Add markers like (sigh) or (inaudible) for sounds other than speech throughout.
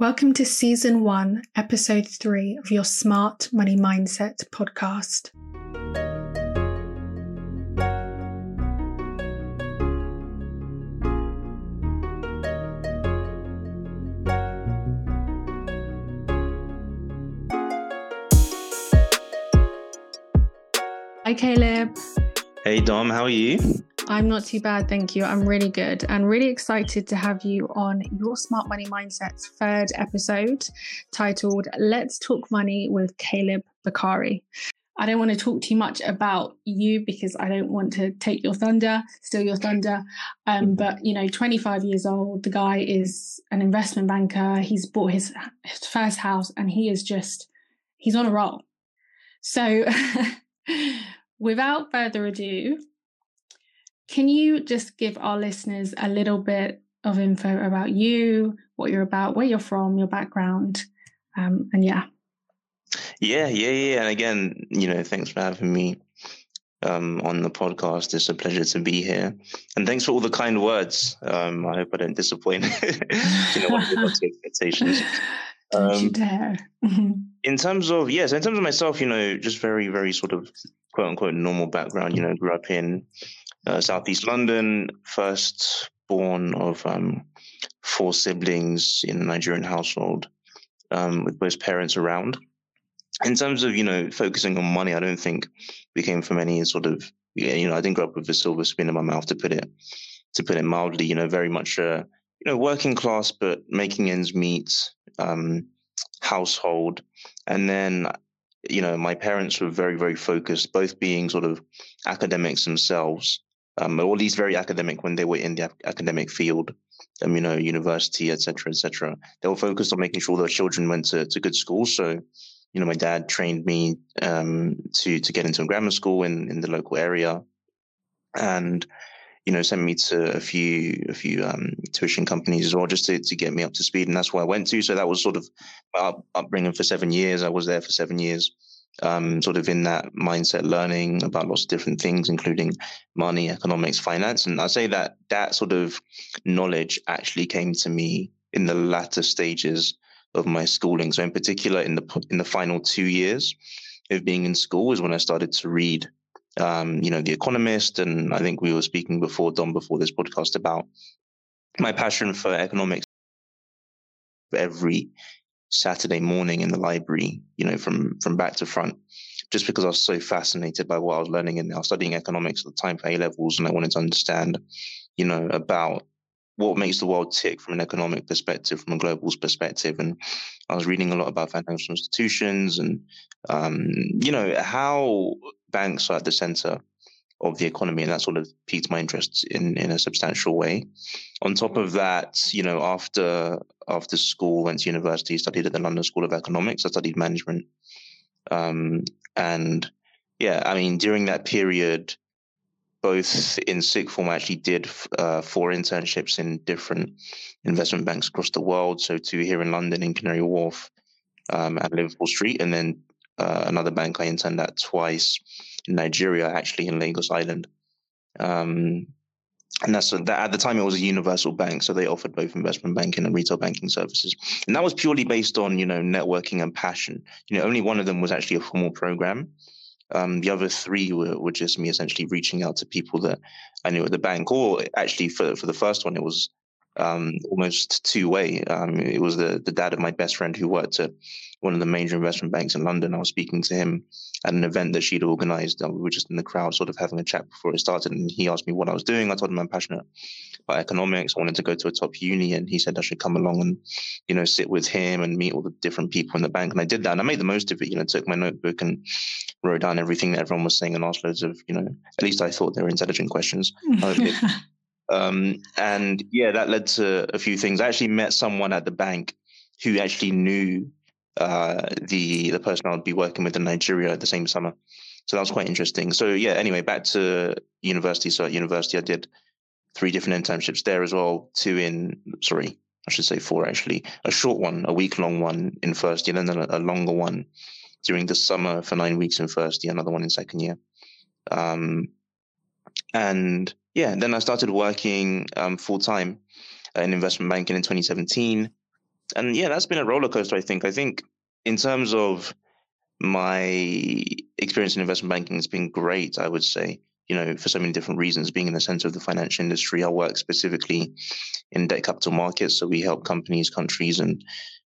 Welcome to Season 1, Episode 3 of your Smart Money Mindset podcast. Hi, Caleb. Hey, Dom, how are you? I'm not too bad, thank you. I'm really good and really excited to have you on your Smart Money Mindset's third episode titled Let's Talk Money with Caleb Bakari. I don't want to talk too much about you because I don't want to take your thunder, steal your thunder. Um, but you know, 25 years old, the guy is an investment banker. He's bought his, his first house and he is just, he's on a roll. So (laughs) without further ado, can you just give our listeners a little bit of info about you, what you're about, where you're from, your background, um, and yeah. Yeah, yeah, yeah. And again, you know, thanks for having me um, on the podcast. It's a pleasure to be here, and thanks for all the kind words. Um, I hope I don't disappoint. (laughs) you know, (laughs) expectations. Don't you um, dare. (laughs) in terms of yes, in terms of myself, you know, just very, very sort of quote unquote normal background. You know, grew up in uh, Southeast London, first born of um, four siblings in a Nigerian household um, with both parents around. In terms of, you know, focusing on money, I don't think we came from any sort of, you know, I didn't grow up with a silver spoon in my mouth to put it, to put it mildly, you know, very much, a you know, working class, but making ends meet, um, household. And then you know, my parents were very, very focused, both being sort of academics themselves, um, or at least very academic when they were in the academic field, um, you know, university, etc., etc. They were focused on making sure their children went to, to good schools. So, you know, my dad trained me um, to to get into a grammar school in in the local area, and you know, sent me to a few a few um, tuition companies as well, just to, to get me up to speed, and that's where I went to. So that was sort of my upbringing for seven years. I was there for seven years um, sort of in that mindset, learning about lots of different things, including money, economics, finance. And I say that that sort of knowledge actually came to me in the latter stages of my schooling. So, in particular, in the in the final two years of being in school, is when I started to read, um, you know, The Economist, and I think we were speaking before, Dom, before this podcast about my passion for economics every Saturday morning in the library, you know, from from back to front, just because I was so fascinated by what I was learning. And I was studying economics at the time for A levels, and I wanted to understand, you know, about what makes the world tick from an economic perspective, from a global perspective. And I was reading a lot about financial institutions and, um, you know, how banks are at the center of the economy, and that sort of piqued my interest in in a substantial way. On top of that, you know, after after school, went to university, studied at the London School of Economics. I studied management, um, and yeah, I mean, during that period, both in sixth form, I actually did uh, four internships in different investment banks across the world. So two here in London, in Canary Wharf, um, Liverpool Street, and then uh, another bank I interned at twice in Nigeria, actually in Lagos Island. Um, and that's that at the time it was a universal bank, so they offered both investment banking and retail banking services, and that was purely based on you know networking and passion. You know, only one of them was actually a formal program. Um, the other three were, were just me essentially reaching out to people that I knew at the bank, or actually for for the first one, it was um, almost two way. Um, it was the the dad of my best friend who worked at one of the major investment banks in London. I was speaking to him at an event that she'd organized. and we were just in the crowd, sort of having a chat before it started. And he asked me what I was doing. I told him I'm passionate about economics. I wanted to go to a top uni. And he said I should come along and, you know, sit with him and meet all the different people in the bank. And I did that. And I made the most of it, you know, took my notebook and wrote down everything that everyone was saying and asked loads of, you know, at least I thought they were intelligent questions. (laughs) um, and yeah, that led to a few things. I actually met someone at the bank who actually knew uh, the the person I would be working with in Nigeria at the same summer. So that was quite interesting. So yeah, anyway, back to university. So at university, I did three different internships there as well. Two in sorry, I should say four actually. A short one, a week long one in first year, and then a, a longer one during the summer for nine weeks in first year, another one in second year. Um, and yeah, then I started working um, full time in investment banking in 2017 and yeah, that's been a roller coaster. I think. I think in terms of my experience in investment banking has been great. I would say, you know, for so many different reasons. Being in the center of the financial industry, I work specifically in debt capital markets, so we help companies, countries, and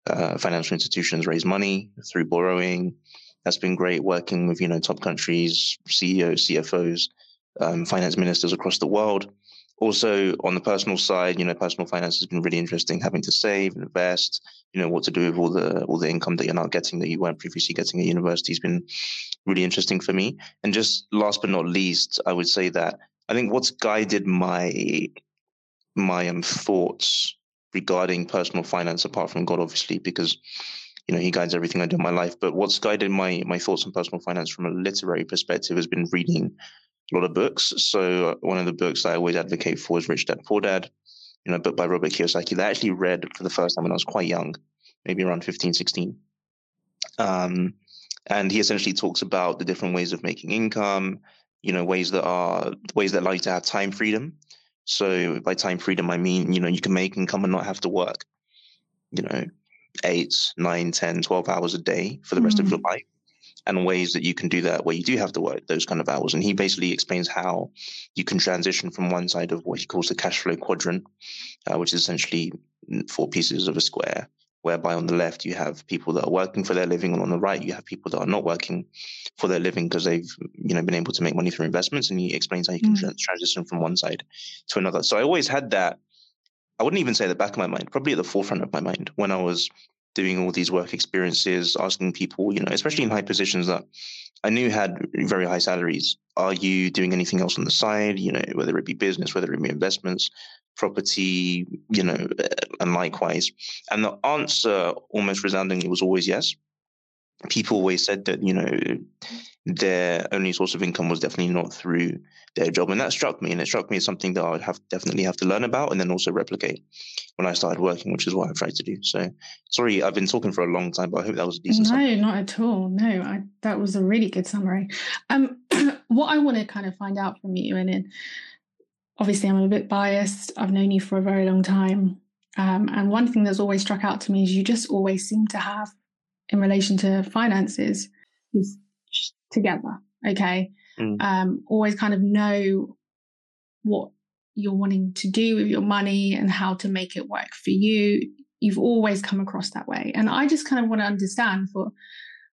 uh, financial institutions raise money through borrowing. That's been great working with you know top countries, CEOs, CFOs, um, finance ministers across the world. Also, on the personal side, you know, personal finance has been really interesting. Having to save, invest, you know, what to do with all the all the income that you're not getting that you weren't previously getting at university has been really interesting for me. And just last but not least, I would say that I think what's guided my my um, thoughts regarding personal finance, apart from God, obviously, because you know he guides everything I do in my life. But what's guided my my thoughts on personal finance from a literary perspective has been reading a lot of books. So uh, one of the books I always advocate for is Rich Dad Poor Dad, you know, a book by Robert Kiyosaki that I actually read for the first time when I was quite young, maybe around 15, 16. Um, and he essentially talks about the different ways of making income, you know, ways that are ways that allow you to have time freedom. So by time freedom, I mean, you know, you can make income and not have to work, you know, eight, nine, 10, 12 hours a day for the rest mm. of your mm. life and ways that you can do that where you do have to work those kind of hours. And he basically explains how you can transition from one side of what he calls the cash flow quadrant, uh, which is essentially four pieces of a square, whereby on the left you have people that are working for their living, and on the right you have people that are not working for their living because they've you know been able to make money through investments. And he explains how you can mm. transition from one side to another. So I always had that. I wouldn't even say the back of my mind, probably at the forefront of my mind when I was doing all these work experiences, asking people, you know, especially in high positions that I knew had very high salaries. Are you doing anything else on the side? You know, whether it be business, whether it be investments, property, you know, eh, and likewise. And the answer almost resoundingly was always yes. People always said that, you know, their only source of income was definitely not through their job. And that struck me. And it struck me as something that I would have definitely have to learn about and then also replicate when I started working, which is what I've tried to do. So sorry, I've been talking for a long time, but I hope that was a decent No, summary. not at all. No, I, that was a really good summary. Um, (clears throat) what I want to kind of find out from you, and in, obviously I'm a bit biased. I've known you for a very long time. Um, and one thing that's always struck out to me is you just always seem to have, in relation to finances, is together. Okay. Mm. Um, always kind of know what you're wanting to do with your money and how to make it work for you. You've always come across that way. And I just kind of want to understand for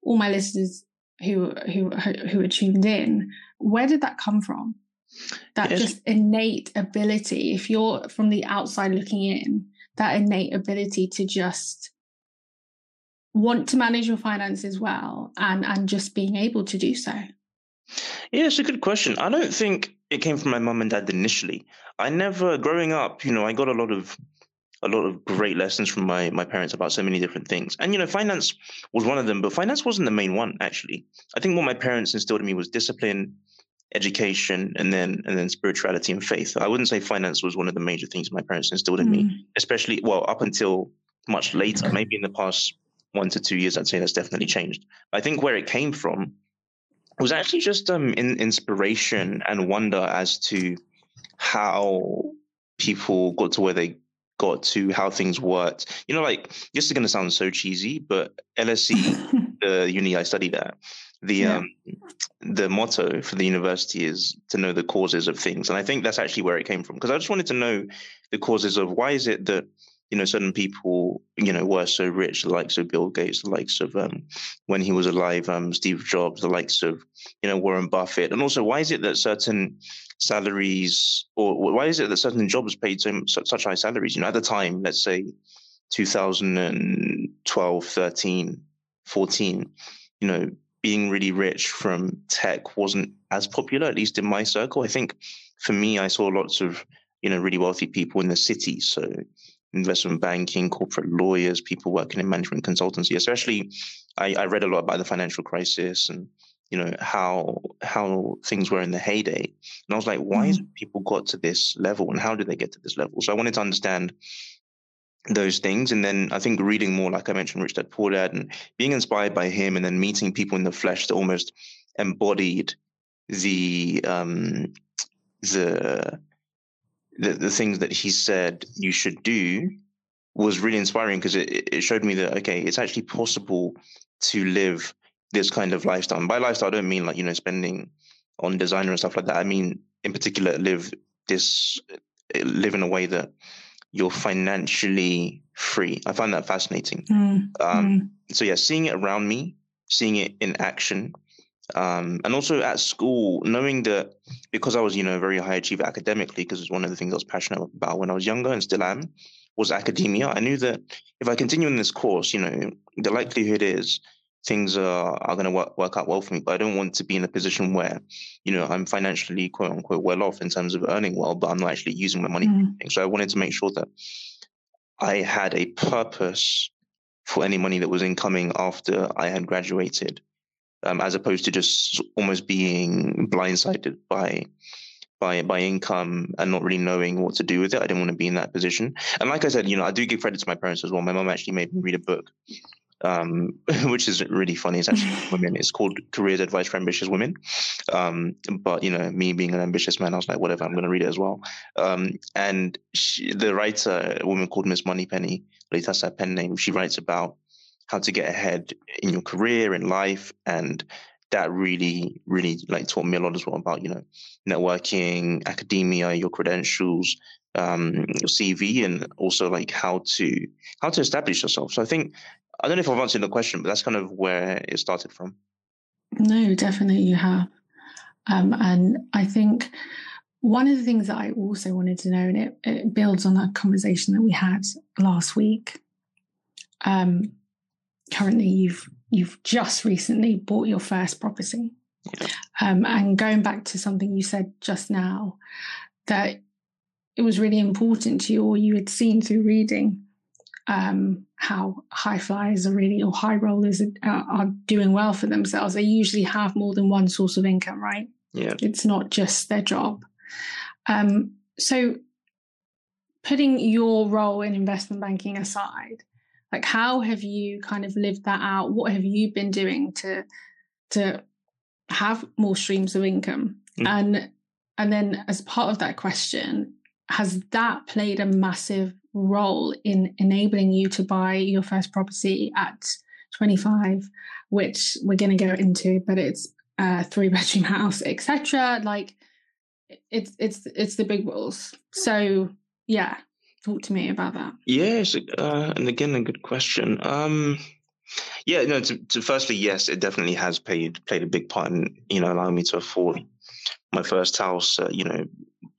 all my listeners who who who are tuned in, where did that come from? That yes. just innate ability, if you're from the outside looking in, that innate ability to just want to manage your finances well and and just being able to do so? Yeah it's a good question. I don't think it came from my mum and dad initially. I never growing up you know i got a lot of a lot of great lessons from my my parents about so many different things. And you know finance was one of them but finance wasn't the main one actually. I think what my parents instilled in me was discipline education and then and then spirituality and faith. I wouldn't say finance was one of the major things my parents instilled in mm. me especially well up until much later maybe in the past one to two years, I'd say that's definitely changed. I think where it came from was actually just um, in, inspiration and wonder as to how people got to where they got to, how things worked. You know, like this is going to sound so cheesy, but LSE, (laughs) the uni I studied at, the yeah. um, the motto for the university is to know the causes of things, and I think that's actually where it came from because I just wanted to know the causes of why is it that you know, certain people, you know, were so rich, the likes of Bill Gates, the likes of um, when he was alive, um, Steve Jobs, the likes of, you know, Warren Buffett, and also why is it that certain salaries, or why is it that certain jobs paid so such high salaries? You know, at the time, let's say 2012, 13, 14, you know, being really rich from tech wasn't as popular, at least in my circle. I think for me, I saw lots of you know really wealthy people in the city, so investment banking, corporate lawyers, people working in management consultancy. Especially, I, I read a lot about the financial crisis and you know how how things were in the heyday, and I was like, why mm-hmm. people got to this level, and how did they get to this level? So I wanted to understand those things, and then I think reading more, like I mentioned, Rich Dad Poor Dad, and being inspired by him, and then meeting people in the flesh that almost embodied the um, the the, the things that he said you should do was really inspiring because it, it showed me that okay, it's actually possible to live this kind of lifestyle. And by lifestyle, I don't mean like you know spending on designer and stuff like that. I mean, in particular, live this live in a way that you're financially free. I find that fascinating. Mm. Um, mm. So yeah, seeing it around me, seeing it in action, um, and also at school, knowing that because I was, you know, a very high achiever academically, because it's one of the things I was passionate about when I was younger and still am, was academia. I knew that if I continue in this course, you know, the likelihood is things are, are going to work, work out well for me. But I don't want to be in a position where, you know, I'm financially quote unquote well off in terms of earning well, but I'm not actually using my money. Mm. So I wanted to make sure that I had a purpose for any money that was incoming after I had graduated um, as opposed to just almost being blindsided by by by income and not really knowing what to do with it. I didn't want to be in that position. And like I said, you know, I do give credit to my parents as well. My mom actually made me read a book, um, (laughs) which is really funny. It's actually (laughs) women. It's called Careers Advice for Ambitious Women. Um, but you know, me being an ambitious man, I was like, whatever, I'm going to read it as well. Um, and she, the writer, a woman called Miss Moneypenny, at least that's her pen name. She writes about how to get ahead in your career in life and that really really like taught me a lot as well about you know networking academia your credentials um, your cv and also like how to how to establish yourself. So i think i don't know if i've answered the question but that's kind of where it started from. No definitely you have. Um, and i think one of the things that i also wanted to know and it, it builds on that conversation that we had last week um, currently you've you've just recently bought your first property. Um, and going back to something you said just now, that it was really important to you, or you had seen through reading um, how high flyers are really, or high rollers are, are, doing well for themselves. They usually have more than one source of income, right? Yeah. It's not just their job. Um, so, putting your role in investment banking aside, like how have you kind of lived that out? What have you been doing to to have more streams of income? Mm. and and then as part of that question has that played a massive role in enabling you to buy your first property at 25 which we're going to go into but it's a three bedroom (laughs) house etc like it's it's it's the big balls so yeah Talk to me about that. Yes, uh, and again, a good question. Um, yeah, no. To, to, firstly, yes, it definitely has played played a big part in you know allowing me to afford my first house. Uh, you know,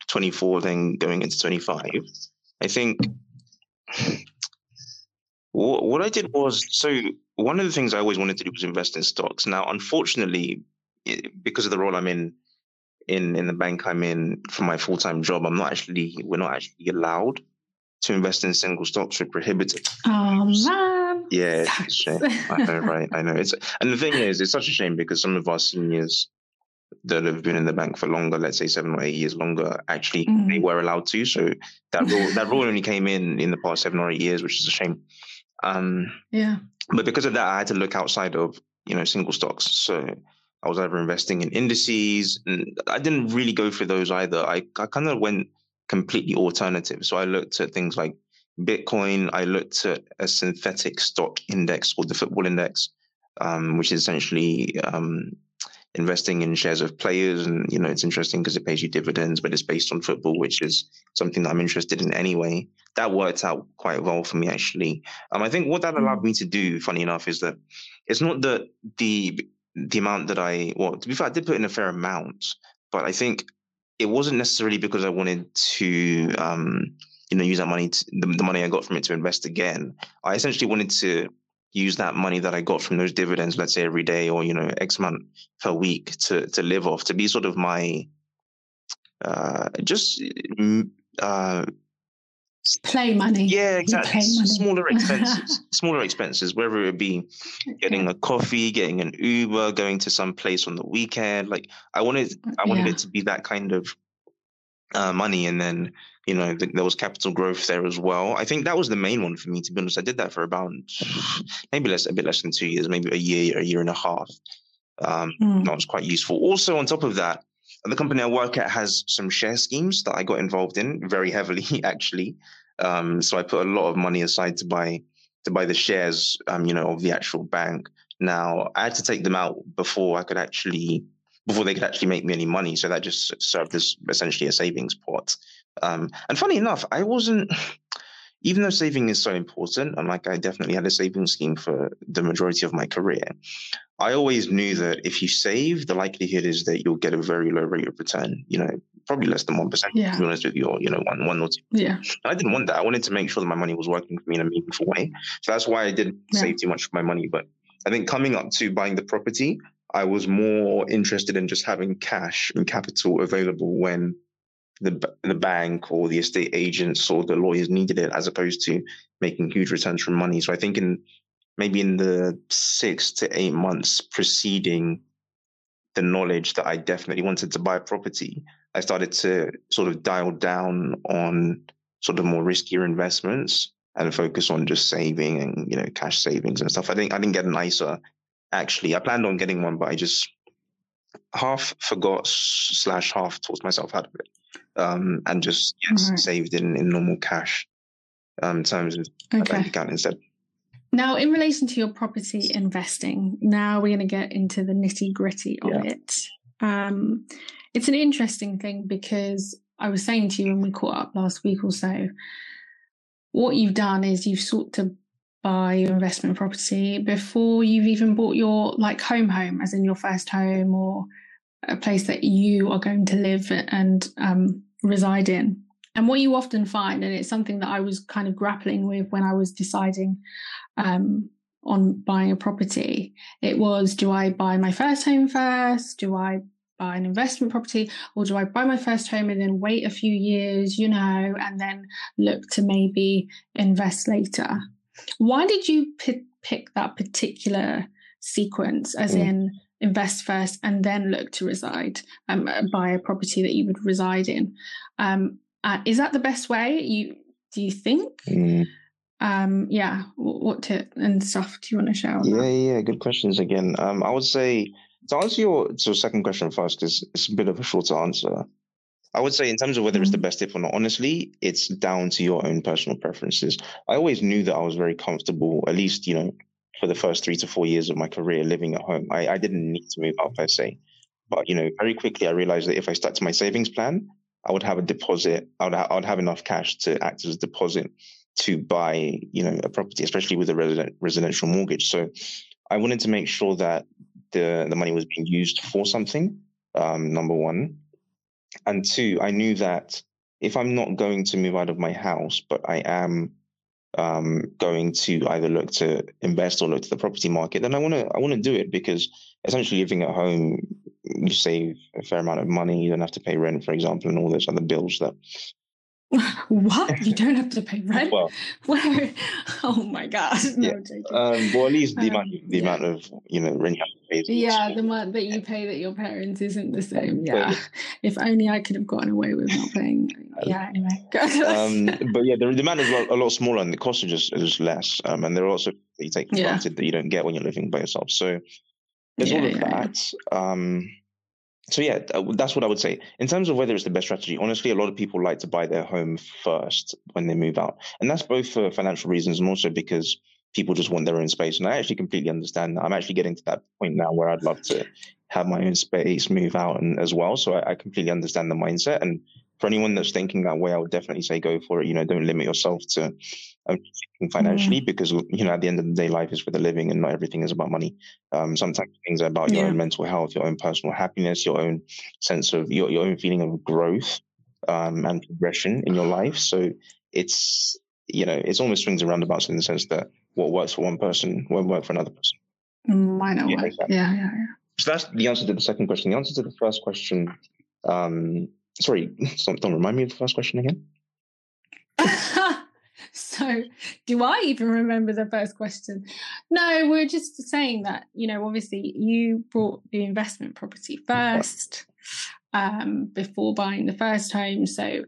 twenty four, then going into twenty five. I think what, what I did was so one of the things I always wanted to do was invest in stocks. Now, unfortunately, because of the role I'm in in in the bank I'm in for my full time job, I'm not actually we're not actually allowed to invest in single stocks were prohibited. Oh man. Yeah, it's a shame. (laughs) I know, right? I know. It's and the thing is, it's such a shame because some of our seniors that have been in the bank for longer, let's say seven or eight years longer, actually mm. they were allowed to. So that rule that rule only came in in the past seven or eight years, which is a shame. Um, yeah. But because of that, I had to look outside of you know single stocks. So I was either investing in indices, and I didn't really go for those either. I I kind of went completely alternative. So I looked at things like Bitcoin. I looked at a synthetic stock index called the Football Index, um, which is essentially um, investing in shares of players. And you know, it's interesting because it pays you dividends, but it's based on football, which is something that I'm interested in anyway. That worked out quite well for me actually. Um, I think what that allowed mm. me to do, funny enough, is that it's not that the the amount that I well, to be fair, I did put in a fair amount, but I think it wasn't necessarily because I wanted to, um, you know, use that money, to, the, the money I got from it to invest again. I essentially wanted to use that money that I got from those dividends, let's say every day or you know X amount per week to to live off, to be sort of my uh, just uh, play money. Yeah, exactly. Smaller (laughs) expenses, smaller expenses, whether it be getting a coffee, getting an Uber, going to some place on the weekend. Like I wanted, I wanted yeah. it to be that kind of uh, money, and then you know there was capital growth there as well. I think that was the main one for me. To be honest, I did that for about (sighs) maybe less, a bit less than two years, maybe a year, a year and a half. Um, mm. That was quite useful. Also, on top of that, the company I work at has some share schemes that I got involved in very heavily, (laughs) actually. Um, so I put a lot of money aside to buy to buy the shares, um, you know, of the actual bank. Now I had to take them out before I could actually before they could actually make me any money. So that just served as essentially a savings pot. Um, and funny enough, I wasn't, even though saving is so important, and like I definitely had a saving scheme for the majority of my career, I always knew that if you save, the likelihood is that you'll get a very low rate of return. You know, probably less than one percent. Yeah. To be honest with you, or you know, one one or two. Yeah. I didn't want that. I wanted to make sure that my money was working for me in a meaningful way. So that's why I didn't yeah. save too much of my money. But I think coming up to buying the property, I was more interested in just having cash and capital available when the the bank or the estate agents or the lawyers needed it, as opposed to making huge returns from money. So I think in maybe in the six to eight months preceding the knowledge that I definitely wanted to buy property, I started to sort of dial down on sort of more riskier investments and focus on just saving and you know cash savings and stuff. I think I didn't get an ISA actually. I planned on getting one, but I just half forgot slash half taught myself out of it, um, and just yes, right. saved in in normal cash um, in terms of okay. bank account instead. Now, in relation to your property investing, now we're going to get into the nitty gritty of yeah. it. Um, it's an interesting thing because I was saying to you when we caught up last week or so, what you've done is you've sought to buy your investment property before you've even bought your like home home, as in your first home or a place that you are going to live and um, reside in. And what you often find, and it's something that I was kind of grappling with when I was deciding um, on buying a property, it was do I buy my first home first? Do I buy an investment property? Or do I buy my first home and then wait a few years, you know, and then look to maybe invest later? Why did you p- pick that particular sequence, as mm. in invest first and then look to reside, um, buy a property that you would reside in? Um, uh, is that the best way? You do you think? Mm. Um, yeah, what tip and stuff do you want to share? yeah, that? yeah, good questions again. Um, I would say to answer your so second question first, because it's a bit of a shorter answer. I would say, in terms of whether it's the mm. best tip or not, honestly, it's down to your own personal preferences. I always knew that I was very comfortable, at least, you know, for the first three to four years of my career living at home. I, I didn't need to move out per se. But, you know, very quickly I realized that if I stuck to my savings plan, I would have a deposit, I would, ha- I would have enough cash to act as a deposit to buy, you know, a property, especially with a resident, residential mortgage. So I wanted to make sure that the, the money was being used for something, um, number one. And two, I knew that if I'm not going to move out of my house, but I am um, going to either look to invest or look to the property market, then I want to I want to do it because essentially living at home, you save a fair amount of money. You don't have to pay rent, for example, and all those other bills that what? You don't have to pay rent? Well, Where? Oh my god! No, yeah. Um, well, at least the um, amount, the yeah. amount of you know rent you have to pay. Yeah, the amount that you pay that your parents isn't the same. Yeah. if only I could have gotten away with not paying. (laughs) Yeah. Anyway. um, but yeah, the demand is a lot smaller, and the cost is just is less. Um, and there are also you take for granted that you don't get when you're living by yourself. So there's all of that. Um so yeah, uh, that's what I would say. In terms of whether it's the best strategy, honestly, a lot of people like to buy their home first when they move out, and that's both for financial reasons and also because people just want their own space. And I actually completely understand that. I'm actually getting to that point now where I'd love to have my own space, move out, and as well. So I, I completely understand the mindset. And for anyone that's thinking that way, I would definitely say go for it. You know, don't limit yourself to thinking financially mm. because you know at the end of the day, life is for the living, and not everything is about money. Um, sometimes things are about your yeah. own mental health, your own personal happiness, your own sense of your your own feeling of growth um, and progression in your life. So it's you know it's almost swings and roundabouts in the sense that what works for one person won't work for another person. Might not yeah, work. Exactly. Yeah, yeah, yeah. So that's the answer to the second question. The answer to the first question. Um, sorry, (laughs) don't remind me of the first question again. (laughs) (laughs) so, do I even remember the first question? No, we're just saying that, you know, obviously you bought the investment property first um, before buying the first home. So,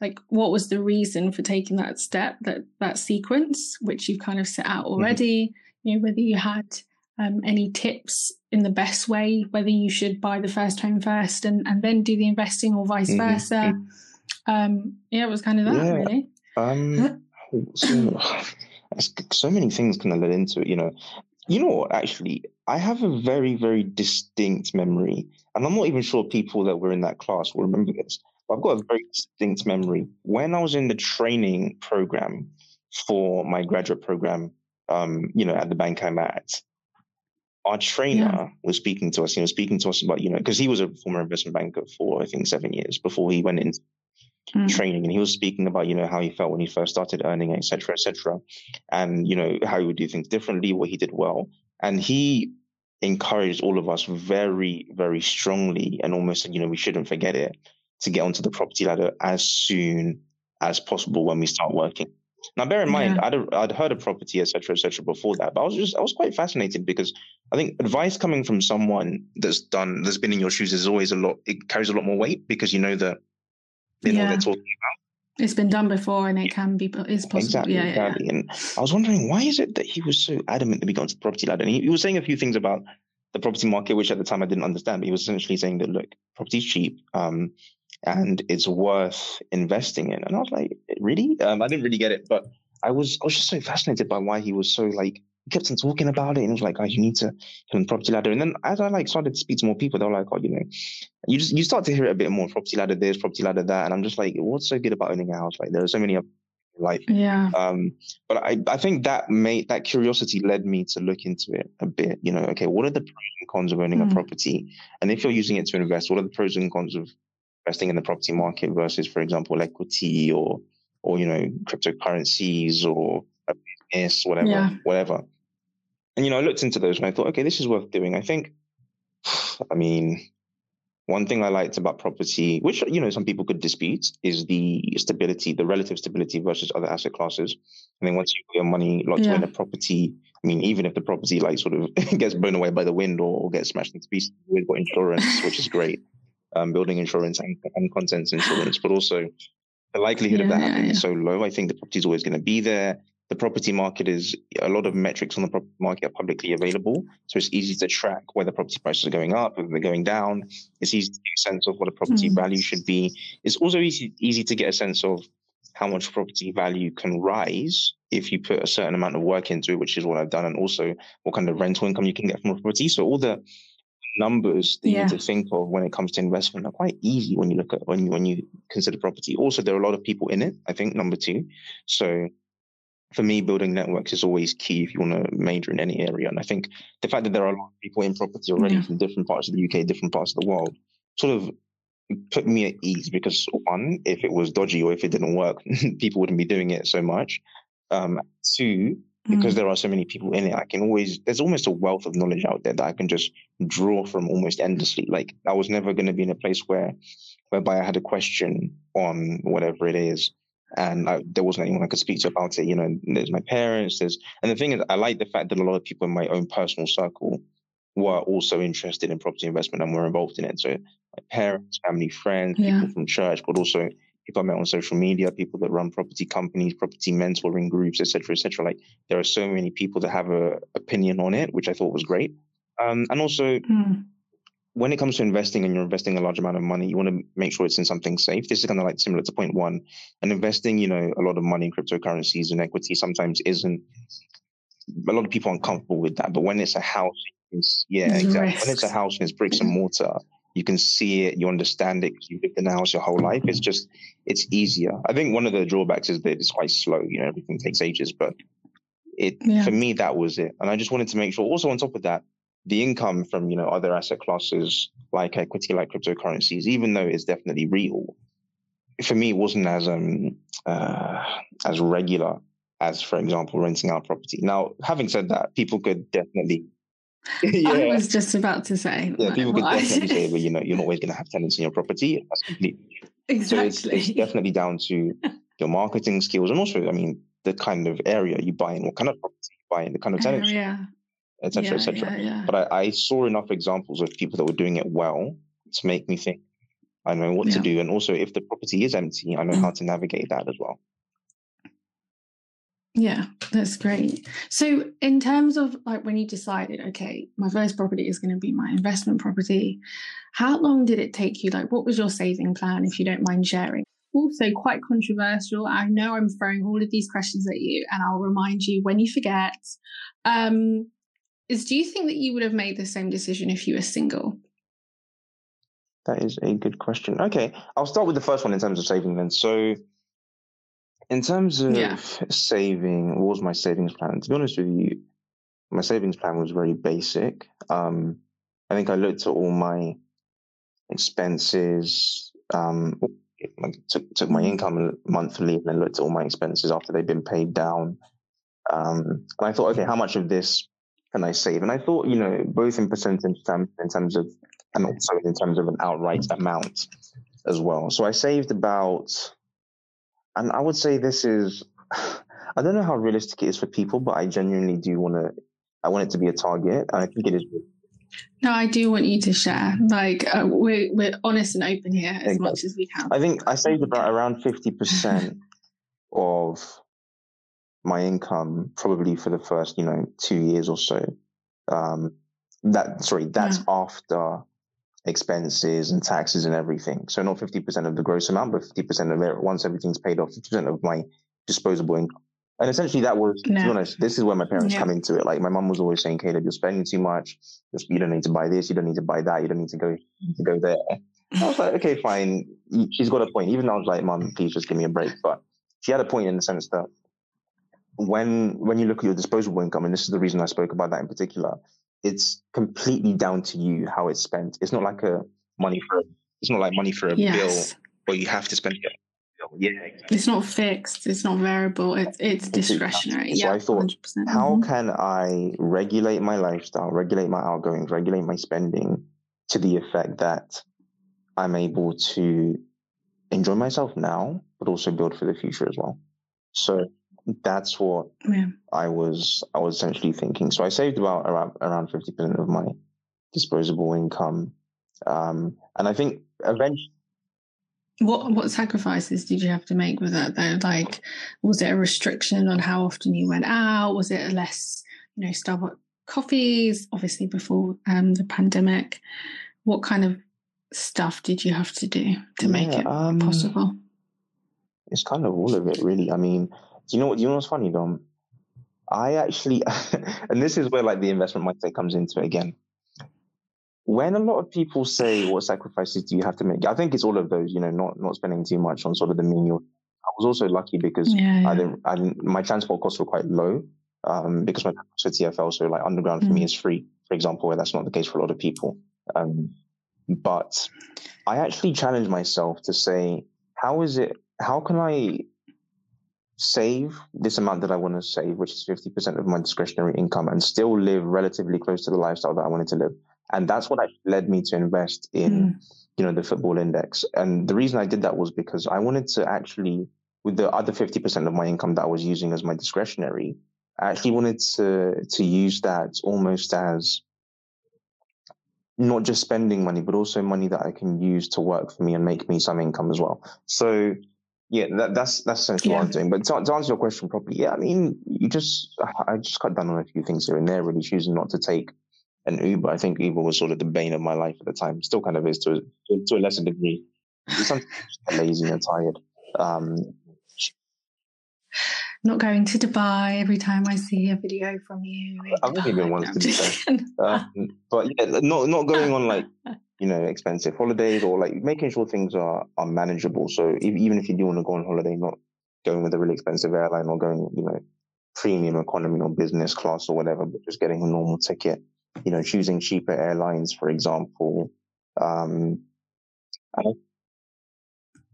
like, what was the reason for taking that step, that, that sequence, which you've kind of set out mm-hmm. already? Mm-hmm. You know, whether you had um, any tips in the best way, whether you should buy the first home first and, and then do the investing or vice mm-hmm. versa. Um, yeah, it was kind of that yeah. really. Um, (laughs) so, (sighs) so many things kind of led into it. You know, you know what? Actually, I have a very, very distinct memory, and I'm not even sure people that were in that class will remember this. But I've got a very distinct memory when I was in the training program for my graduate program. Um, you know, at the bank I'm at, our trainer yeah. was speaking to us. He was speaking to us about, you know, because he was a former investment banker for I think seven years before he went into mm. training, and he was speaking about, you know, how he felt when he first started earning, etc., etc., and you know how he would do things differently, what he did well, and he encouraged all of us very, very strongly, and almost said, you know, we shouldn't forget it to get onto the property ladder as soon as possible when we start working. Now, bear in mind, I'd, I'd heard of property, etc., etc., before that, but I was just I was quite fascinated because I think advice coming from someone that's done that's been in your shoes is always a lot. It carries a lot more weight because you know that they know yeah. what they're talking about. It's been done before, and it can be is possible. Exactly, yeah, exactly. Yeah. And I was wondering why is it that he was so adamant that we got into the property ladder? And he, he was saying a few things about the property market, which at the time I didn't understand. But he was essentially saying that look, property's cheap. Um, and it's worth investing in. And I was like, really? Um, I didn't really get it, but I was I was just so fascinated by why he was so like he kept on talking about it and it was like, guys, you need to get on property ladder. And then as I like started to speak to more people, they were like, oh, you know, you just you start to hear it a bit more property ladder this, property ladder that. And I'm just like, what's so good about owning a house? Like there are so many life. Yeah. Um, but I, I think that made that curiosity led me to look into it a bit. You know, okay, what are the pros and cons of owning mm. a property? And if you're using it to invest, what are the pros and cons of investing in the property market versus, for example, equity or or you know cryptocurrencies or business, whatever, yeah. whatever. And you know, I looked into those and I thought, okay, this is worth doing. I think, (sighs) I mean, one thing I liked about property, which you know some people could dispute, is the stability, the relative stability versus other asset classes. I mean, once you put your money locked yeah. in a property, I mean, even if the property like sort of (laughs) gets blown away by the wind or, gets smashed into pieces, we've got insurance, which is great um, building insurance and, and contents insurance, but also the likelihood yeah, of that happening yeah. is so low. I think the property is always going to be there. The property market is a lot of metrics on the property market are publicly available, so it's easy to track whether property prices are going up, whether they're going down. It's easy to get a sense of what a property mm. value should be. It's also easy easy to get a sense of how much property value can rise if you put a certain amount of work into it, which is what I've done, and also what kind of rental income you can get from a property. So all the numbers that yeah. you need to think of when it comes to investment are quite easy when you look at when you when you consider property. Also, there are a lot of people in it. I think number two. So for me, building networks is always key if you want to major in any area. And I think the fact that there are a lot of people in property already yeah. from different parts of the UK, different parts of the world, sort of put me at ease because one, if it was dodgy or if it didn't work, (laughs) people wouldn't be doing it so much. Um, two, because mm. there are so many people in it, I can always, there's almost a wealth of knowledge out there that I can just draw from almost endlessly. Like I was never going to be in a place where, whereby I had a question on whatever it is. And I, there wasn't anyone I could speak to about it. You know, there's my parents. There's, and the thing is, I like the fact that a lot of people in my own personal circle were also interested in property investment and were involved in it. So my parents, family, friends, yeah. people from church, but also people I met on social media, people that run property companies, property mentoring groups, etc., etc. Like there are so many people that have a opinion on it, which I thought was great. Um, and also, mm. When it comes to investing and you're investing a large amount of money, you want to make sure it's in something safe. This is kind of like similar to point one. And investing, you know, a lot of money in cryptocurrencies and equity sometimes isn't. A lot of people aren't comfortable with that, but when it's a house, it's, yeah, exactly. When it's a house and it's bricks and mortar, you can see it, you understand it because you've lived in the house your whole life. It's just, it's easier. I think one of the drawbacks is that it's quite slow. You know, everything takes ages, but it yeah. for me that was it. And I just wanted to make sure. Also, on top of that, the income from you know other asset classes like equity, like cryptocurrencies, even though it's definitely real, for me it wasn't as um uh, as regular as, for example, renting out property. Now, having said that, people could definitely (laughs) yeah. I was just about to say. Yeah, people could definitely say, well, you know, you're not always going to have tenants in your property. That's completely (laughs) exactly. So it's, it's definitely down to (laughs) your marketing skills and also, I mean, the kind of area you buy in, what kind of property you buy in, the kind of tenants, yeah, etc., etc. Yeah, but I, I, saw enough examples of people that were doing it well to make me think I know what to do, and also if the property is empty, I know mm. how to navigate that as well. Yeah, that's great. So, in terms of like when you decided, okay, my first property is going to be my investment property, how long did it take you? Like, what was your saving plan, if you don't mind sharing? also quite controversial. I know I'm throwing all of these questions at you, and I'll remind you when you forget. Um, is do you think that you would have made the same decision if you were single? That is a good question. Okay, I'll start with the first one in terms of saving then. So, in terms of yeah. saving, what was my savings plan? To be honest with you, my savings plan was very basic. Um, I think I looked at all my expenses, um, took, took my income monthly and then looked at all my expenses after they've been paid down. Um, and I thought, okay, how much of this can I save? And I thought, you know, both in percentage terms, in terms of, and also in terms of an outright amount as well. So I saved about, and I would say this is, (sighs) I don't know how realistic it is for people, but I genuinely do want to, I want it to be a target. And I think it is no, I do want you to share. Like uh, we're we're honest and open here as exactly. much as we can. I think I saved about around fifty percent (laughs) of my income probably for the first you know two years or so. Um, that sorry, that's yeah. after expenses and taxes and everything. So not fifty percent of the gross amount, but fifty percent of it once everything's paid off. Fifty percent of my disposable income. And essentially, that was, no. to be honest, this is where my parents yeah. come into it. Like, my mom was always saying, Caleb, you're spending too much. You don't need to buy this. You don't need to buy that. You don't need to go, to go there. I was like, okay, fine. She's got a point. Even though I was like, mom, please just give me a break. But she had a point in the sense that when, when you look at your disposable income, and this is the reason I spoke about that in particular, it's completely down to you how it's spent. It's not like a money for, it's not like money for a yes. bill where you have to spend it yeah, exactly. It's not fixed. It's not variable. It's it's discretionary. So yeah, I thought, 100%. how mm-hmm. can I regulate my lifestyle, regulate my outgoings, regulate my spending to the effect that I'm able to enjoy myself now, but also build for the future as well. So that's what yeah. I was I was essentially thinking. So I saved about around around fifty percent of my disposable income, um, and I think eventually what what sacrifices did you have to make with that though? Like, was it a restriction on how often you went out? Was it less, you know, Starbucks coffees? Obviously, before um, the pandemic, what kind of stuff did you have to do to yeah, make it um, possible? It's kind of all of it, really. I mean, do you know what? Do you know what's funny, Dom? I actually, (laughs) and this is where like the investment mindset comes into it again when a lot of people say what sacrifices do you have to make i think it's all of those you know not not spending too much on sort of the menial i was also lucky because yeah, yeah. I, didn't, I didn't my transport costs were quite low um, because my for tfl so like underground mm. for me mm. is free for example where that's not the case for a lot of people um, but i actually challenged myself to say how is it how can i save this amount that i want to save which is 50% of my discretionary income and still live relatively close to the lifestyle that i wanted to live. And that's what led me to invest in mm. you know the football index. And the reason i did that was because i wanted to actually with the other 50% of my income that i was using as my discretionary i actually wanted to to use that almost as not just spending money but also money that i can use to work for me and make me some income as well. So yeah, that, that's that's essentially yeah. what I'm doing. But to, to, answer your question properly, yeah, I mean, you just I just cut down on a few things here and there, really choosing not to take an Uber. I think Uber was sort of the bane of my life at the time. Still kind of is to a, to a lesser degree. Sometimes lazy and tired. Um, not going to Dubai every time I see a video from you. I've only been (laughs) once to. Um, but yeah, not not going on like (laughs) you know expensive holidays or like making sure things are are manageable. So if, even if you do want to go on holiday, not going with a really expensive airline or going you know premium economy or business class or whatever, but just getting a normal ticket you know, choosing cheaper airlines, for example. Um,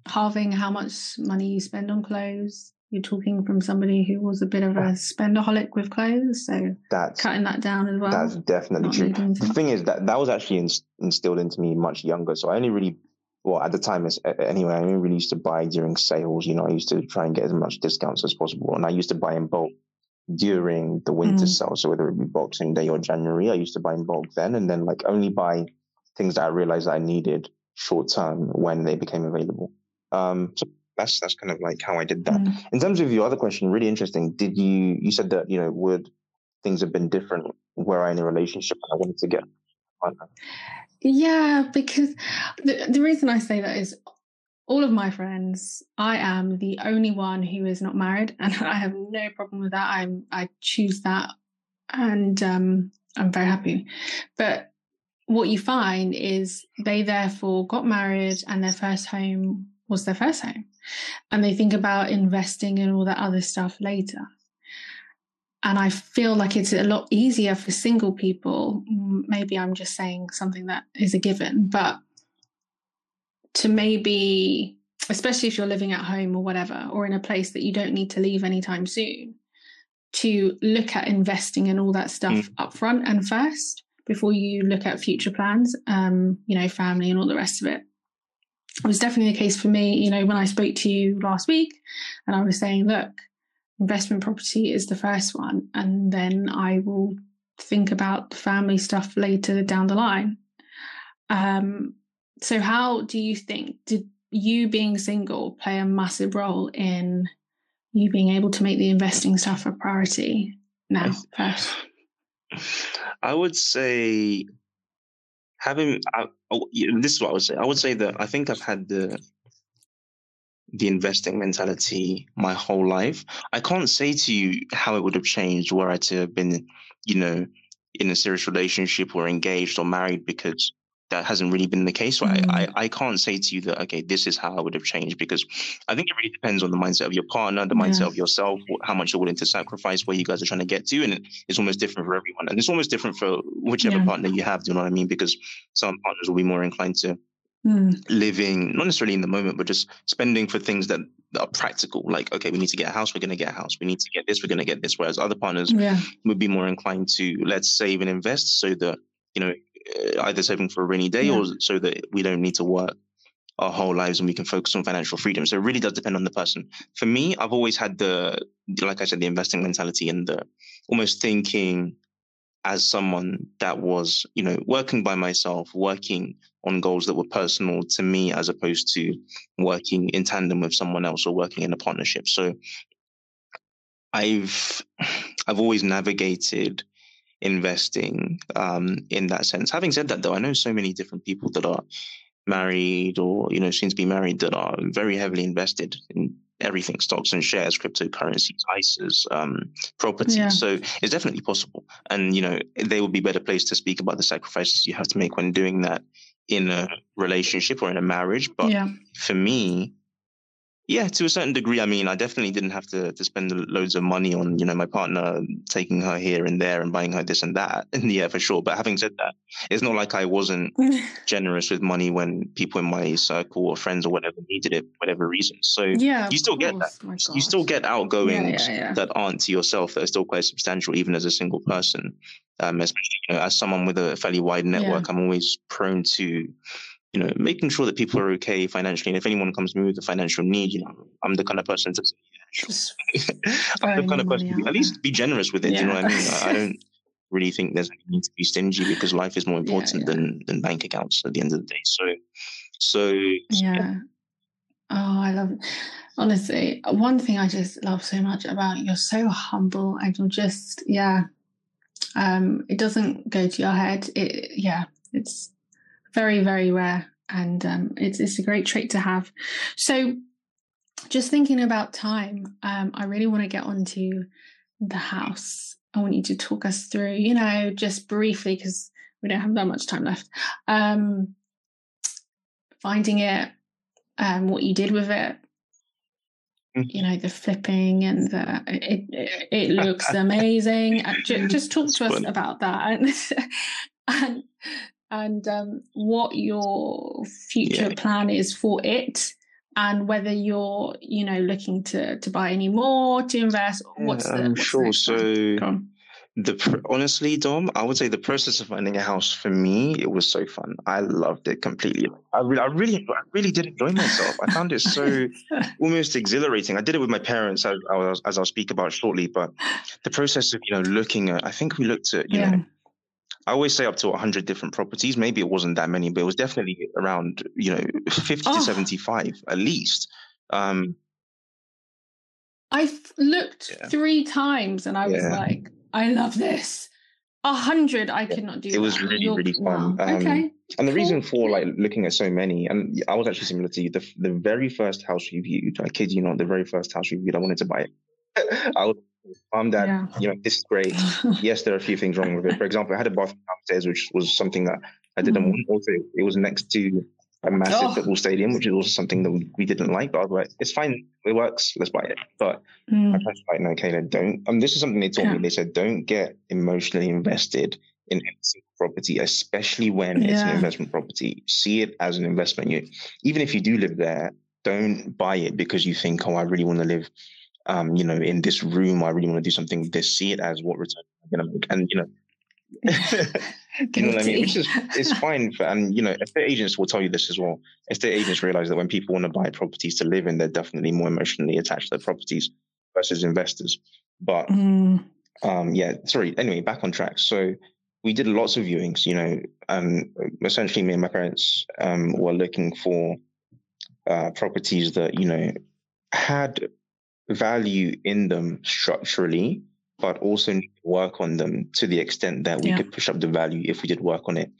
Halving how much money you spend on clothes. You're talking from somebody who was a bit of a spendaholic with clothes, so that's cutting that down as well. That's definitely true. The thing is that that was actually instilled into me much younger, so I only really well at the time anyway i only really used to buy during sales you know i used to try and get as much discounts as possible and i used to buy in bulk during the winter mm. sale. So whether it be Boxing Day or January, I used to buy in bulk then, and then like only buy things that I realized I needed short term when they became available. Um, so that's that's kind of like how I did that. Mm. In terms of your other question, really interesting. Did you you said that you know would things have been different were I in a relationship and I wanted to get? Yeah, because the the reason I say that is all of my friends, I am the only one who is not married, and (laughs) I have no problem with that. I'm I choose that, and um, I'm very happy. But what you find is they therefore got married, and their first home was their first home, and they think about investing and all that other stuff later. And I feel like it's a lot easier for single people. Maybe I'm just saying something that is a given, but to maybe, especially if you're living at home or whatever, or in a place that you don't need to leave anytime soon, to look at investing and all that stuff mm. up front and first before you look at future plans, um, you know, family and all the rest of it. It was definitely the case for me, you know, when I spoke to you last week and I was saying, look, investment property is the first one, and then I will think about the family stuff later down the line. Um, so, how do you think did you being single play a massive role in you being able to make the investing stuff a priority now first? I would say having I, oh, this is what I would say. I would say that I think I've had the the investing mentality my whole life. I can't say to you how it would have changed were I to have been, you know, in a serious relationship or engaged or married because that hasn't really been the case. So mm. I, I can't say to you that, okay, this is how I would have changed because I think it really depends on the mindset of your partner, the mindset yeah. of yourself, how much you're willing to sacrifice, where you guys are trying to get to. And it's almost different for everyone. And it's almost different for whichever yeah. partner you have. Do you know what I mean? Because some partners will be more inclined to mm. living, not necessarily in the moment, but just spending for things that, that are practical. Like, okay, we need to get a house, we're going to get a house. We need to get this, we're going to get this. Whereas other partners yeah. would be more inclined to let's save and invest so that, you know, Uh, either saving for a rainy day yeah. or so that we don't need to work our whole lives and we can focus on financial freedom. So it really does depend on the person. For me, I've always had the, like I said, the investing mentality and the almost thinking as someone that was, you know, working by myself, working on goals that were personal to me, as opposed to working in tandem with someone else or working in a partnership. So I've, (sighs) I've always navigated investing um, in that sense. Having said that, though, I know so many different people that are married or you know soon to be married that are very heavily invested in everything stocks and shares cryptocurrencies ISAs um, property yeah. so it's definitely possible and you know they would be better placed to speak about the sacrifices you have to make when doing that in a relationship or in a marriage but yeah. for me yeah, to a certain degree. I mean, I definitely didn't have to to spend loads of money on, you know, my partner taking her here and there and buying her this and that. And (laughs) yeah, for sure. But having said that, it's not like I wasn't (laughs) generous with money when people in my circle or friends or whatever needed it, for whatever reason. So yeah, you still get that. You still get outgoings yeah, yeah, yeah. that aren't to yourself that are still quite substantial, even as a single person. Um, especially you know, as someone with a fairly wide network, I'm always prone to you know, making sure that people are okay financially. And if anyone comes to me with a financial need, you know, I'm the kind of person to say, yeah, sure. (laughs) I'm the kind of person to at least be generous with it. Yeah. Do you know what I mean? I, I don't really think there's any need to be stingy because life is more (laughs) important yeah, yeah. than than bank accounts at the end of the day. So, so yeah. Oh, I love it. Honestly, one thing I just love so much about you're so humble and you're just yeah. Um, it doesn't go to your head. It yeah, it's very very rare, and um, it's it's a great trait to have. So, just thinking about time, um, I really want to get onto the house. I want you to talk us through, you know, just briefly because we don't have that much time left. Um, finding it, um, what you did with it, mm-hmm. you know the flipping and the it it, it looks (laughs) amazing just, just talk to us about that (laughs) and and um, what your future yeah. plan is for it and whether you're you know looking to to buy any more to invest what's the i'm what's sure so the honestly dom i would say the process of finding a house for me it was so fun. I loved it completely. I really i really i really did enjoy myself. I found it so (laughs) almost exhilarating. I did it with my parents as, as i'll speak about shortly but the process of you know looking at i think we looked at you yeah. know I always say up to 100 different properties. Maybe it wasn't that many, but it was definitely around, you know, 50 oh. to 75 at least. Um, I've looked yeah. three times and I was yeah. like, I love this. A hundred, I could not do. That. It was really, You're, really fun. Wow. Um, okay. And the cool. reason for like looking at so many, and I was actually similar to you. The the very first house we viewed, I kid you not, the very first house we viewed, I wanted to buy it. (laughs) I was, mom, dad, yeah. you know, this is great. (laughs) yes, there are a few things wrong with it. For example, I had a bathroom upstairs, which was something that I didn't mm. want. Also, it was next to a massive oh. football stadium, which is also something that we, we didn't like. But I was like, it's fine, it works, let's buy it. But mm. parents were like, no, Caleb, don't. And this is something they told yeah. me. They said, don't get emotionally invested in property, especially when yeah. it's an investment property. See it as an investment. You, even if you do live there, don't buy it because you think, oh, I really want to live, um, you know, in this room. I really want to do something They. See it as what return I'm going to make, and you know. (laughs) you know what I mean? Which is it's fine for, and you know, estate agents will tell you this as well. Estate agents realize that when people want to buy properties to live in, they're definitely more emotionally attached to their properties versus investors. But mm. um, yeah, sorry. Anyway, back on track. So we did lots of viewings, you know, and essentially me and my parents um, were looking for uh, properties that, you know, had value in them structurally, but also work on them to the extent that we yeah. could push up the value if we did work on it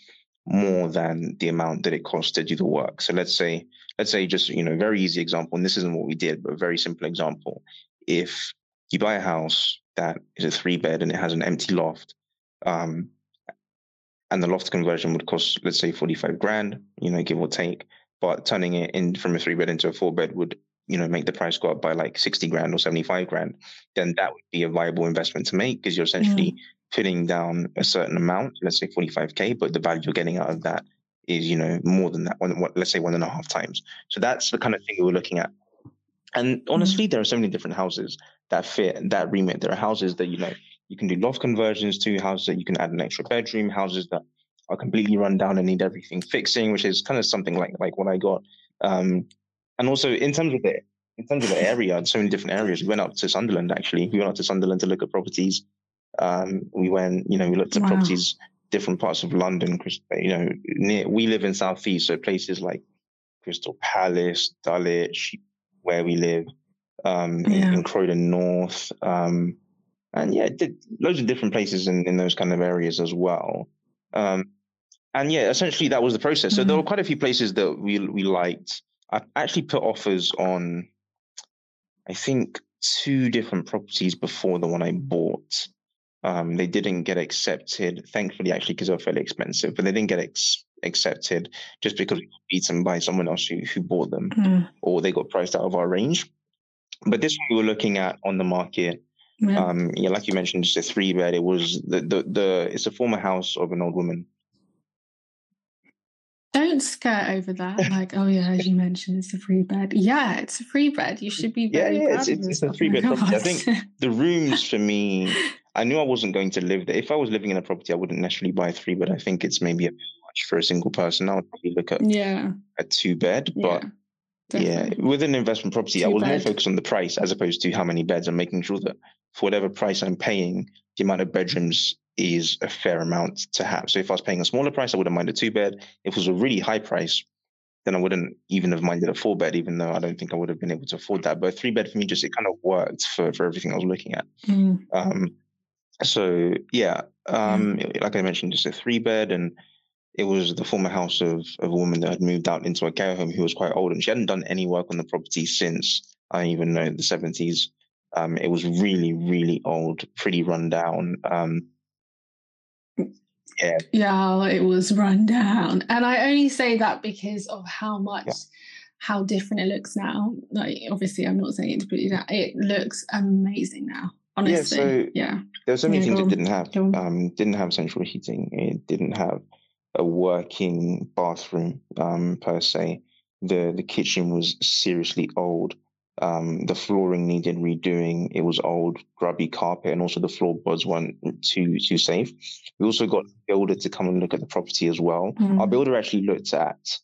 more than the amount that it costs to do the work. So let's say, let's say just, you know, very easy example, and this isn't what we did, but a very simple example. If you buy a house that is a three bed and it has an empty loft, um, and the loft conversion would cost, let's say, 45 grand, you know, give or take. But turning it in from a three bed into a four bed would, you know, make the price go up by like 60 grand or 75 grand. Then that would be a viable investment to make because you're essentially mm. putting down a certain amount, let's say 45K, but the value you're getting out of that is, you know, more than that, one, let's say one and a half times. So that's the kind of thing we were looking at. And honestly, mm. there are so many different houses that fit that remit. There are houses that, you know, you can do loft conversions to houses that you can add an extra bedroom, houses that are completely run down and need everything fixing, which is kind of something like like what I got. Um, and also in terms of the in terms of the area, so many different areas. We went up to Sunderland actually. We went up to Sunderland to look at properties. Um, we went, you know, we looked at wow. properties different parts of London. You know, near we live in Southeast, so places like Crystal Palace, Dulwich, where we live, um, yeah. in, in, Croydon North. Um, and yeah, did loads of different places in, in those kind of areas as well. Um, and yeah, essentially that was the process. So mm-hmm. there were quite a few places that we we liked. I actually put offers on, I think, two different properties before the one I bought. Um, they didn't get accepted, thankfully, actually, because they were fairly expensive, but they didn't get ex- accepted just because we got beaten by someone else who, who bought them mm. or they got priced out of our range. But this one we were looking at on the market yeah. Um, yeah, like you mentioned, it's a three bed. It was the, the the it's a former house of an old woman. Don't skirt over that. Like, oh yeah, as you mentioned, it's a free bed. Yeah, it's a free bed. You should be very yeah, yeah. It's, it's, it's a free bed property. I think the rooms for me, I knew I wasn't going to live there. If I was living in a property, I wouldn't necessarily buy three But I think it's maybe a bit much for a single person. I would probably look at yeah a two bed, but. Yeah Definitely. Yeah, with an investment property, Too I will bad. more focus on the price as opposed to how many beds and making sure that for whatever price I'm paying, the amount of bedrooms is a fair amount to have. So if I was paying a smaller price, I wouldn't mind a two bed. If it was a really high price, then I wouldn't even have minded a four bed, even though I don't think I would have been able to afford that. But three bed for me, just it kind of worked for, for everything I was looking at. Mm. Um, so yeah, um, mm. like I mentioned, just a three bed and it was the former house of, of a woman that had moved out into a care home who was quite old and she hadn't done any work on the property since I even know the 70s. Um, it was really, really old, pretty run down. Um, yeah. Yeah, it was run down. And I only say that because of how much, yeah. how different it looks now. Like, obviously, I'm not saying it to put you down. It looks amazing now. Honestly, yeah. So yeah. There were so many yeah, things it didn't have. Um, didn't have central heating. It didn't have a working bathroom um, per se. The the kitchen was seriously old. Um, the flooring needed redoing. It was old, grubby carpet, and also the floorboards weren't too too safe. We also got a builder to come and look at the property as well. Mm. Our builder actually looked at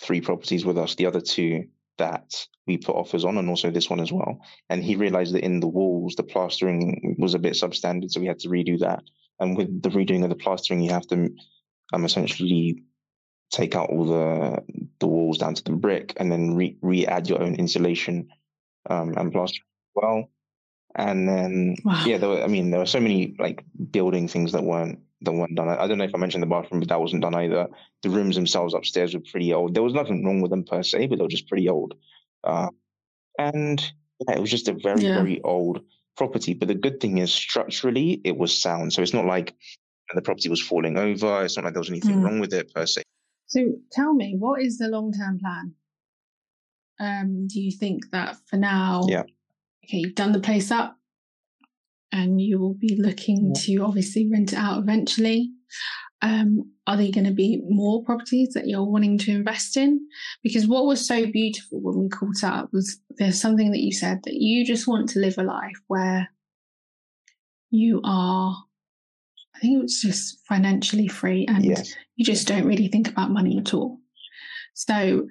three properties with us. The other two that we put offers on, and also this one as well. And he realized that in the walls, the plastering was a bit substandard, so we had to redo that. And with the redoing of the plastering, you have to um, essentially take out all the the walls down to the brick and then re, re- add your own insulation um, and plaster as well. And then wow. yeah, there were, I mean, there were so many like building things that weren't that weren't done. I, I, don't know if I mentioned the bathroom, but that wasn't done either. The rooms themselves upstairs were pretty old. There was nothing wrong with them per se, but they were just pretty old. Uh, and yeah, it was just a very yeah. very old property. But the good thing is structurally it was sound. So it's not like the property was falling over. It's not like there was anything mm. wrong with it per se. So tell me, what is the long term plan? Um, do you think that for now, yeah. okay, you've done the place up and you will be looking yeah. to obviously rent it out eventually? Um, are there going to be more properties that you're wanting to invest in? Because what was so beautiful when we caught up was there's something that you said that you just want to live a life where you are, I think it was just financially free and yes. you just don't really think about money at all. So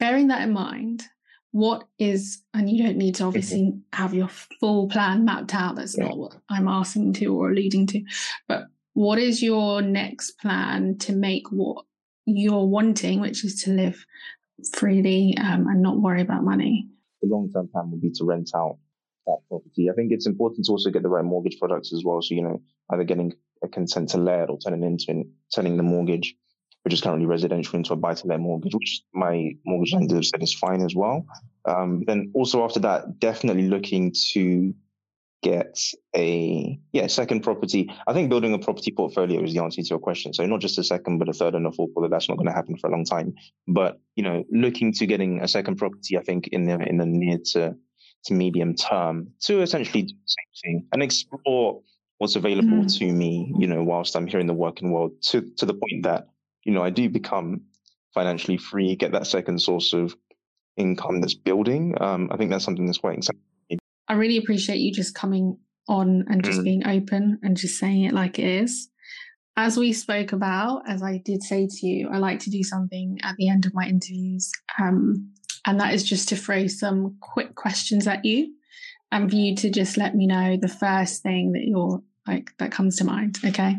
bearing that in mind, what is, and you don't need to obviously have your full plan mapped out. That's yeah. not what I'm asking to or alluding to. But what is your next plan to make what you're wanting, which is to live freely um, and not worry about money? The long term plan would be to rent out that property. I think it's important to also get the right mortgage products as well. So, you know, either getting a consent to let or turning into turning the mortgage which is currently residential, into a buy to let mortgage, which my mortgage lender said is fine as well. Um, then also after that, definitely looking to get a yeah second property. I think building a property portfolio is the answer to your question. So not just a second, but a third and a fourth. Although that's not going to happen for a long time. But you know, looking to getting a second property, I think in the in the near to to medium term to essentially do the same thing and explore what's available mm. to me. You know, whilst I'm here in the working world, to to the point that you know, I do become financially free, get that second source of income that's building. Um, I think that's something that's quite exciting. I really appreciate you just coming on and just mm. being open and just saying it like it is. As we spoke about, as I did say to you, I like to do something at the end of my interviews. Um, and that is just to throw some quick questions at you and for you to just let me know the first thing that you're like that comes to mind. Okay.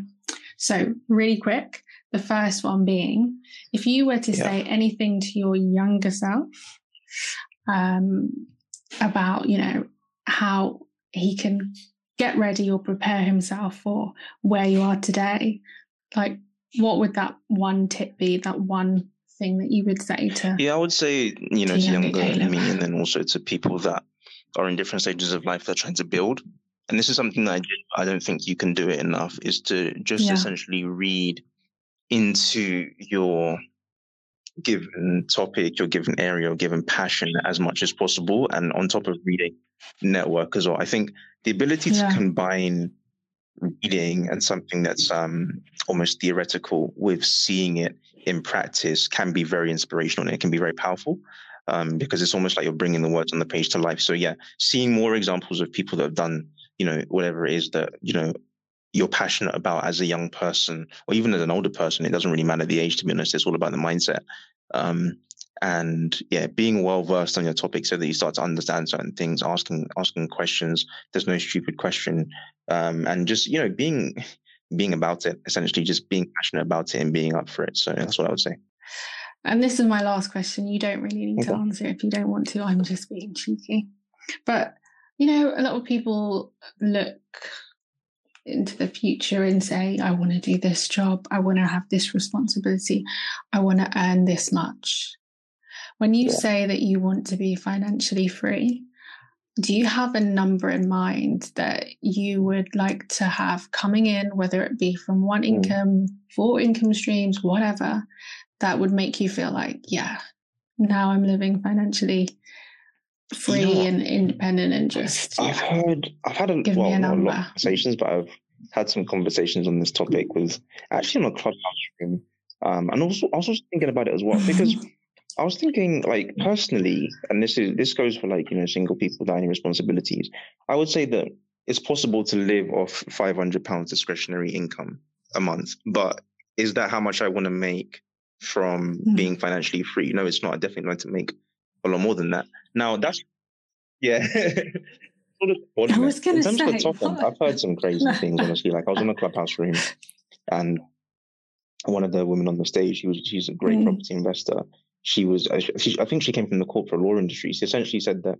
So, really quick, the first one being if you were to yeah. say anything to your younger self um, about, you know, how he can get ready or prepare himself for where you are today, like what would that one tip be? That one thing that you would say to? Yeah, I would say, you know, to younger, younger me, and then also to people that are in different stages of life that are trying to build. And this is something that I, I don't think you can do it enough is to just yeah. essentially read into your given topic, your given area, your given passion as much as possible. And on top of reading, network as well. I think the ability yeah. to combine reading and something that's um, almost theoretical with seeing it in practice can be very inspirational and it can be very powerful. Um, because it's almost like you're bringing the words on the page to life. So yeah, seeing more examples of people that have done, you know, whatever it is that you know you're passionate about as a young person or even as an older person. It doesn't really matter the age, to be honest. It's all about the mindset. Um, and yeah, being well versed on your topic so that you start to understand certain things, asking asking questions. There's no stupid question, um, and just you know being being about it. Essentially, just being passionate about it and being up for it. So that's what I would say. And this is my last question. You don't really need okay. to answer if you don't want to. I'm just being cheeky. But you know, a lot of people look into the future and say, I want to do this job, I want to have this responsibility, I want to earn this much. When you yeah. say that you want to be financially free, do you have a number in mind that you would like to have coming in, whether it be from one mm. income, four income streams, whatever, that would make you feel like, yeah, now I'm living financially free you know, and independent and just I've heard I've had a, give well, me a, number. a lot of conversations, but I've had some conversations on this topic with actually on a clubhouse room. Um, and also I was also thinking about it as well because (laughs) I was thinking like personally, and this is this goes for like, you know, single people any responsibilities. I would say that it's possible to live off five hundred pounds discretionary income a month, but is that how much I want to make from mm. being financially free? No, it's not. I definitely want to make a lot more than that. Now that's yeah. (laughs) I was going to say, of the top end, I've heard some crazy things. Honestly, like I was in a clubhouse room, and one of the women on the stage, she was she's a great mm. property investor. She was, she, I think she came from the corporate law industry. She essentially said that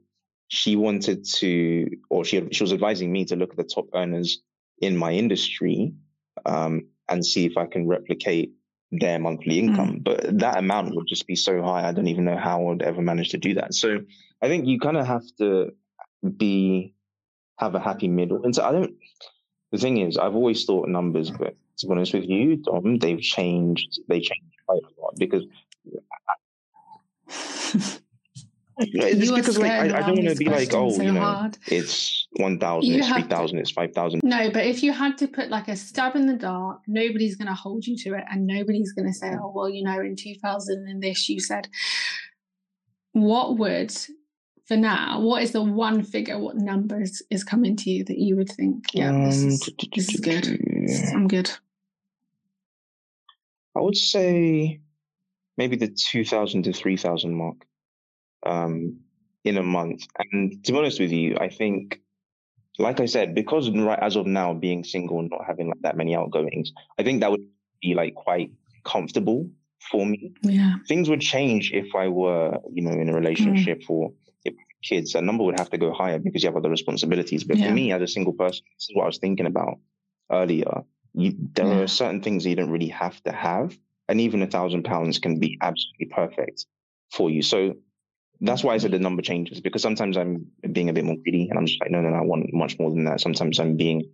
she wanted to, or she she was advising me to look at the top earners in my industry um, and see if I can replicate their monthly hmm. income. Mm. But that amount would just be so high. I don't even know how I would ever manage to do that. So I think you kind of have to be have a happy middle. And so I don't. The thing is, I've always thought numbers, but to be honest with you, Dom, they've changed. They changed quite a lot because. (laughs) it's because like I, I, don't want to be like, oh, so you know, hard. it's one thousand, it's three thousand, it's five thousand. No, but if you had to put like a stab in the dark, nobody's going to hold you to it, and nobody's going to say, oh, well, you know, in two thousand and this, you said. What would, for now, what is the one figure, what numbers is coming to you that you would think, yeah, um, this, is, this is good. I'm good. I would say maybe the two thousand to three thousand mark um, in a month. And to be honest with you, I think, like I said, because right as of now being single and not having like that many outgoings, I think that would be like quite comfortable for me. Yeah. Things would change if I were, you know, in a relationship mm. or if kids, a number would have to go higher because you have other responsibilities. But yeah. for me, as a single person, this is what I was thinking about earlier. You, there yeah. are certain things you don't really have to have, and even a thousand pounds can be absolutely perfect for you. So that's why I said the number changes because sometimes I'm being a bit more greedy and I'm just like, no, no, no, I want much more than that. Sometimes I'm being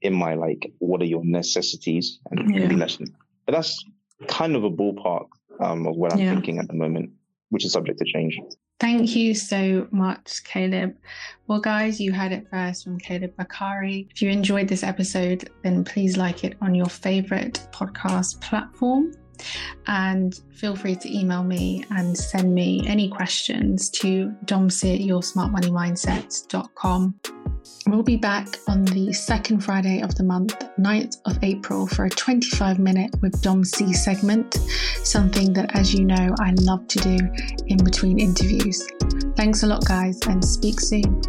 in my like, what are your necessities and yeah. less than. But that's kind of a ballpark um, of what I'm yeah. thinking at the moment, which is subject to change. Thank you so much, Caleb. Well, guys, you heard it first from Caleb Bakari. If you enjoyed this episode, then please like it on your favorite podcast platform. And feel free to email me and send me any questions to domsi at. We'll be back on the second Friday of the month, 9th of April, for a 25 minute with Dom C segment, something that, as you know, I love to do in between interviews. Thanks a lot, guys, and speak soon.